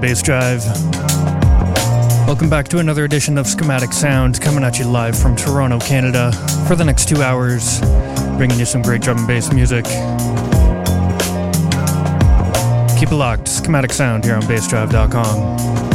Bass Drive. Welcome back to another edition of Schematic Sound, coming at you live from Toronto, Canada, for the next two hours, bringing you some great drum and bass music. Keep it locked, Schematic Sound here on BassDrive.com.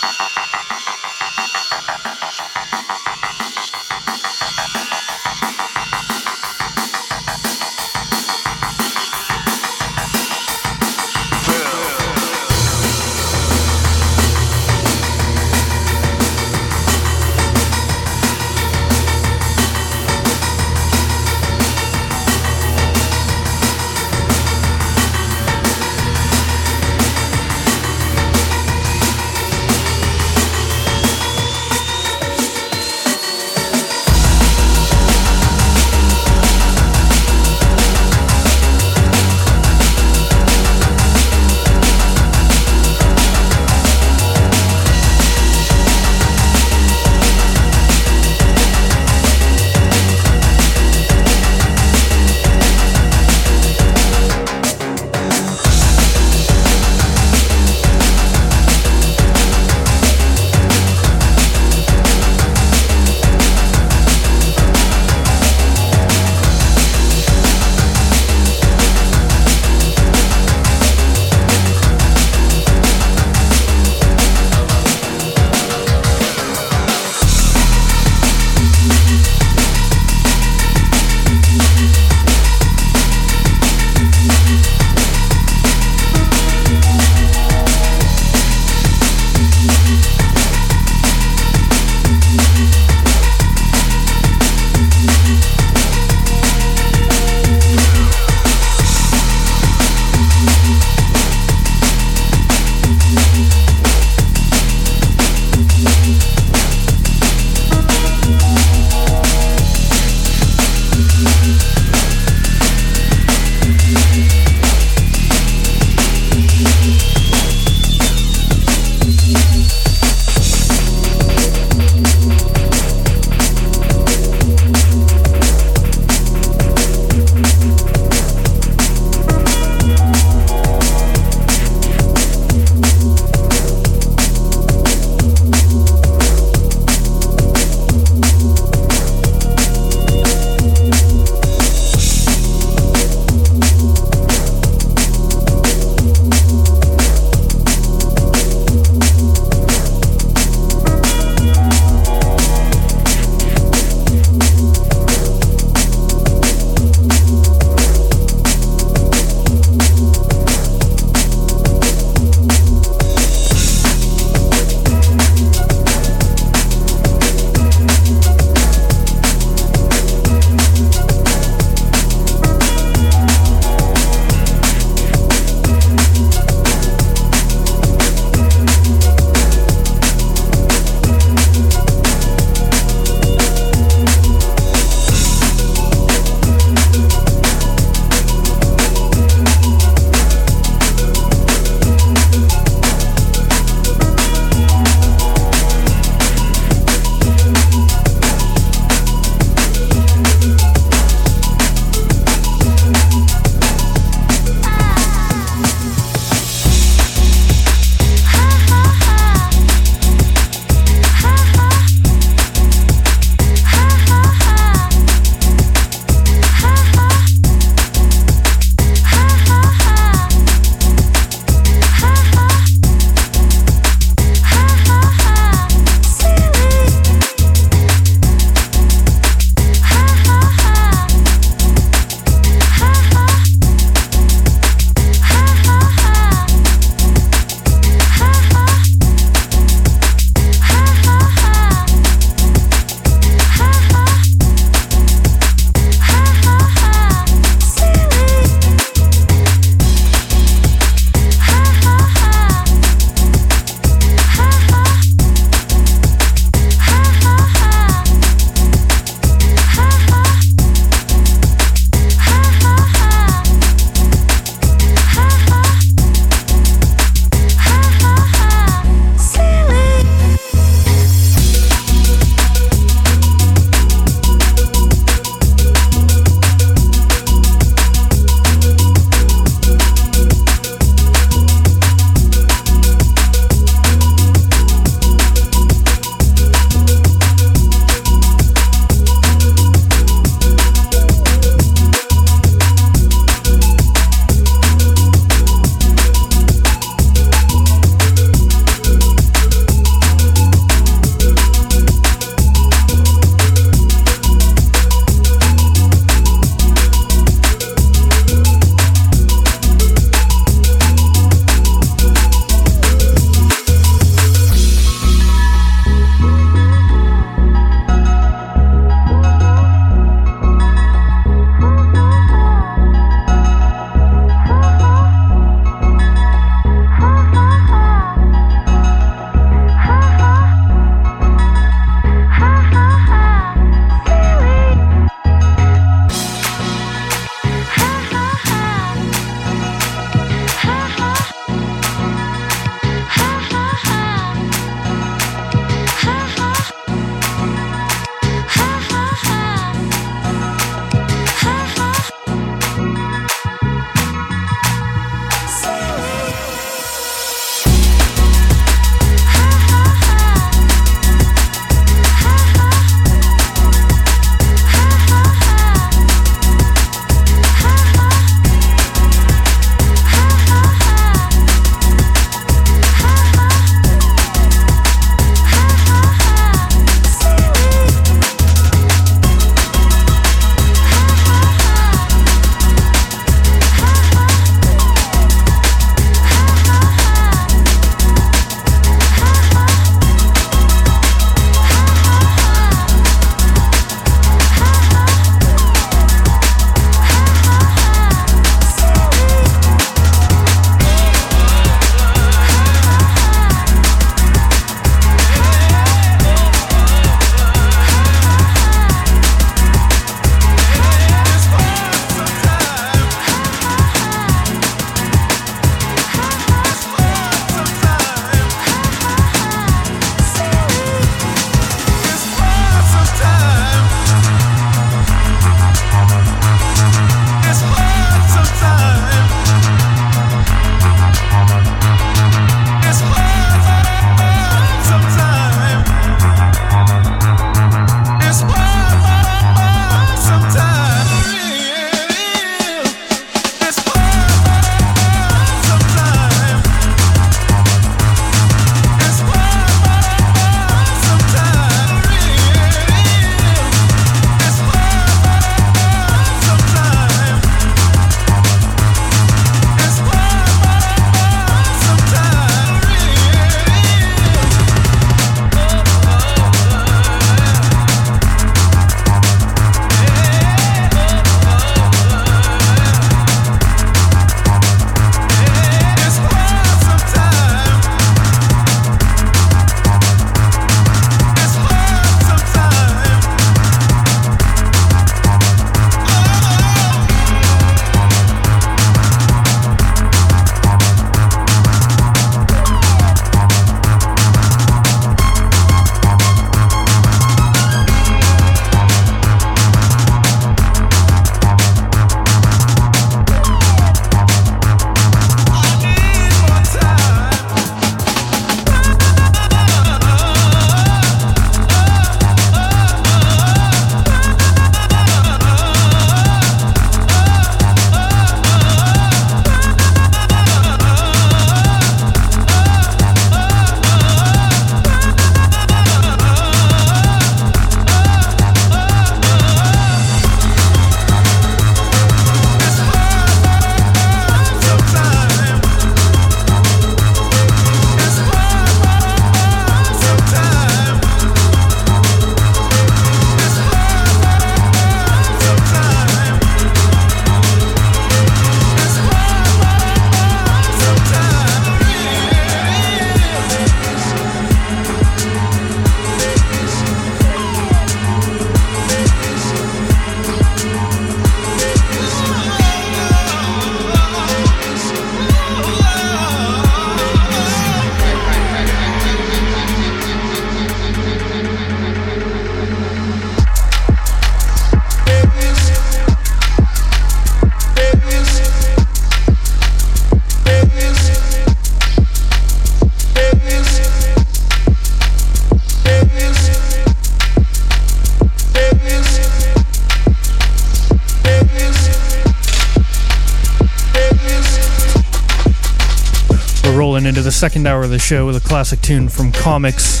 second hour of the show with a classic tune from Commix.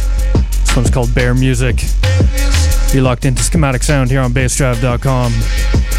This one's called Bear Music. You're locked into Schematic Sound here on bassdrive.com.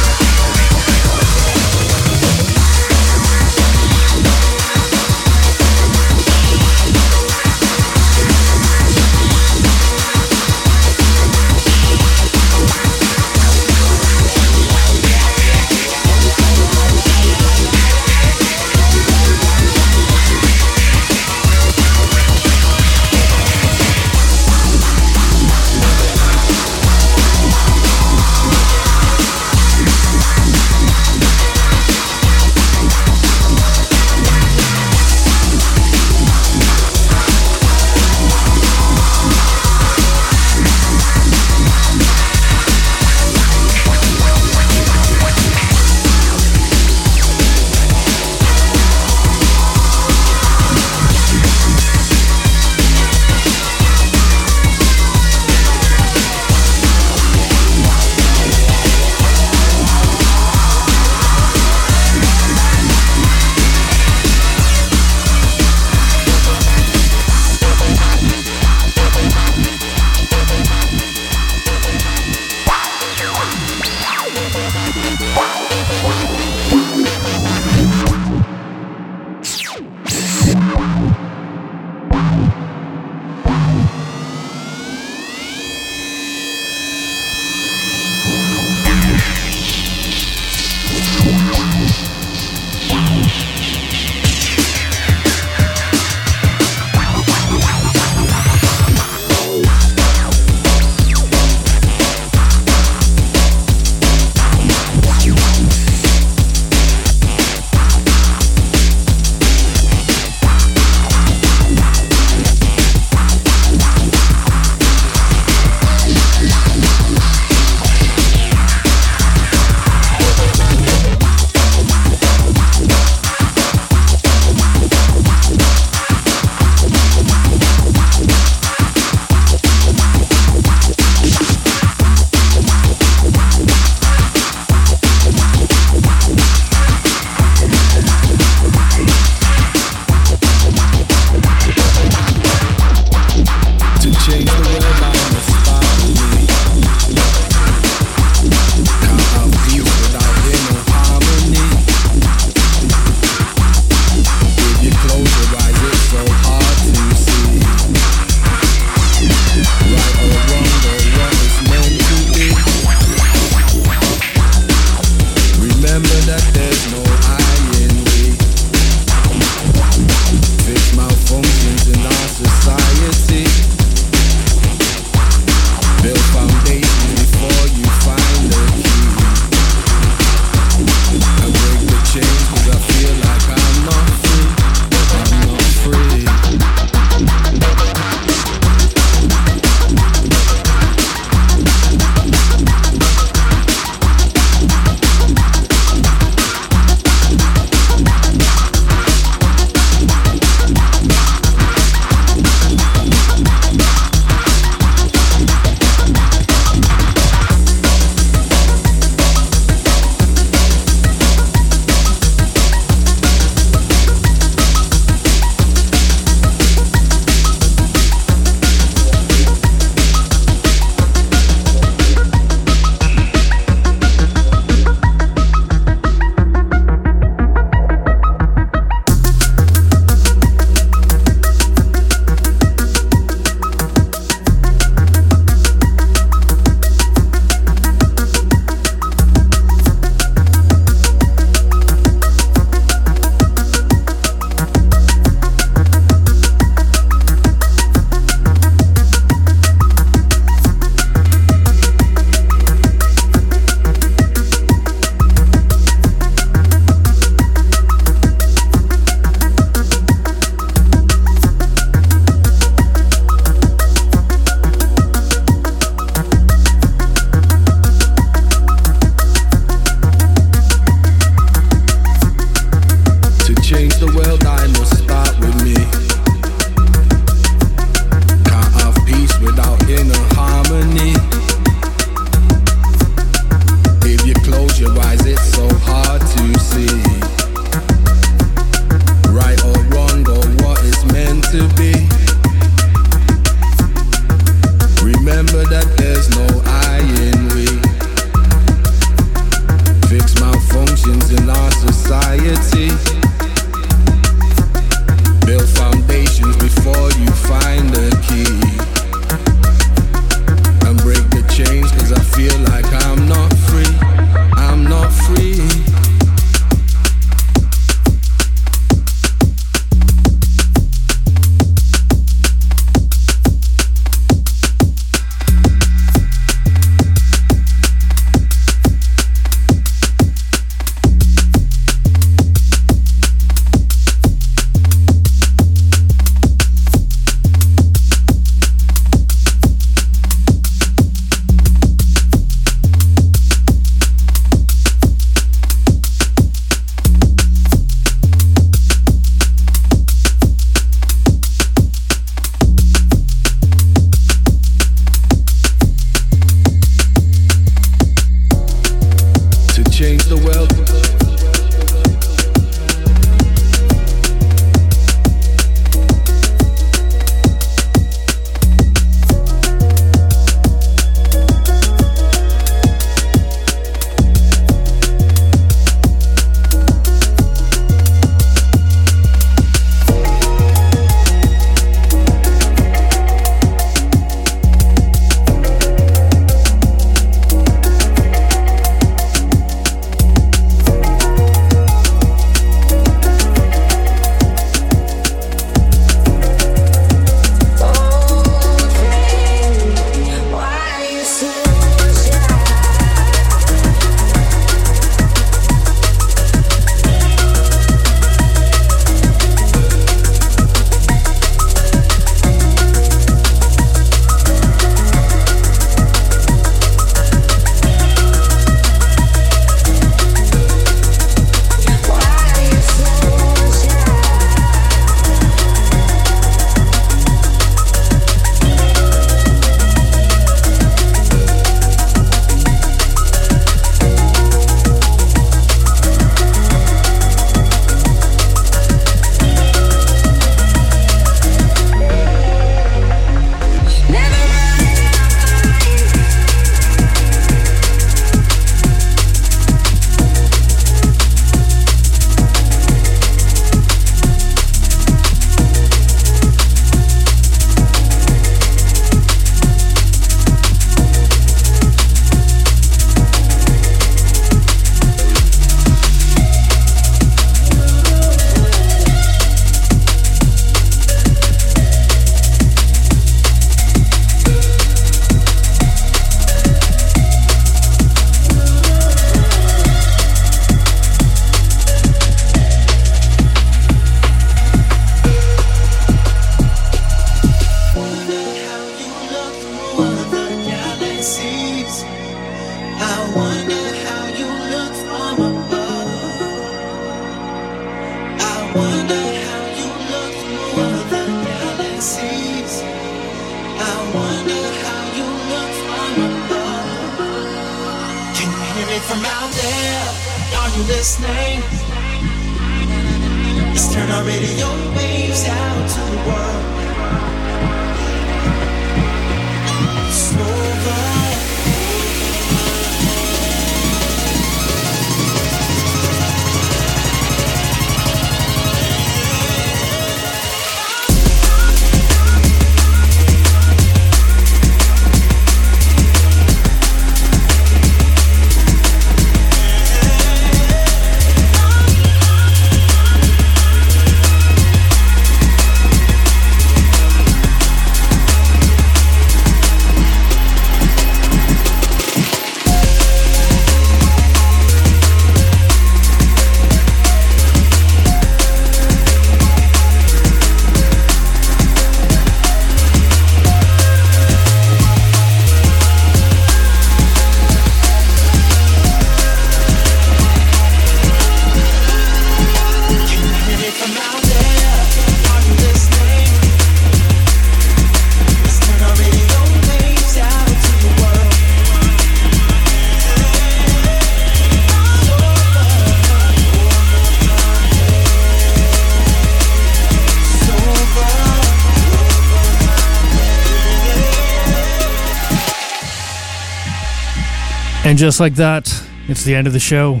just like that, it's the end of the show.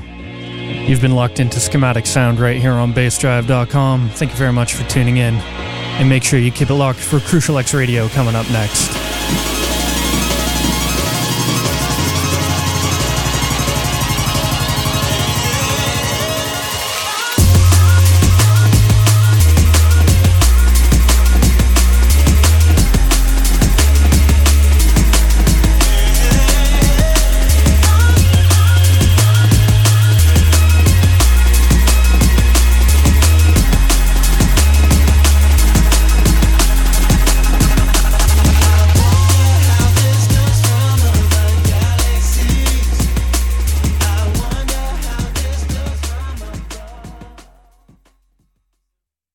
You've been locked into Schematic Sound right here on bassdrive.com. Thank you very much for tuning in. And make sure you keep it locked for Crucial X Radio coming up next.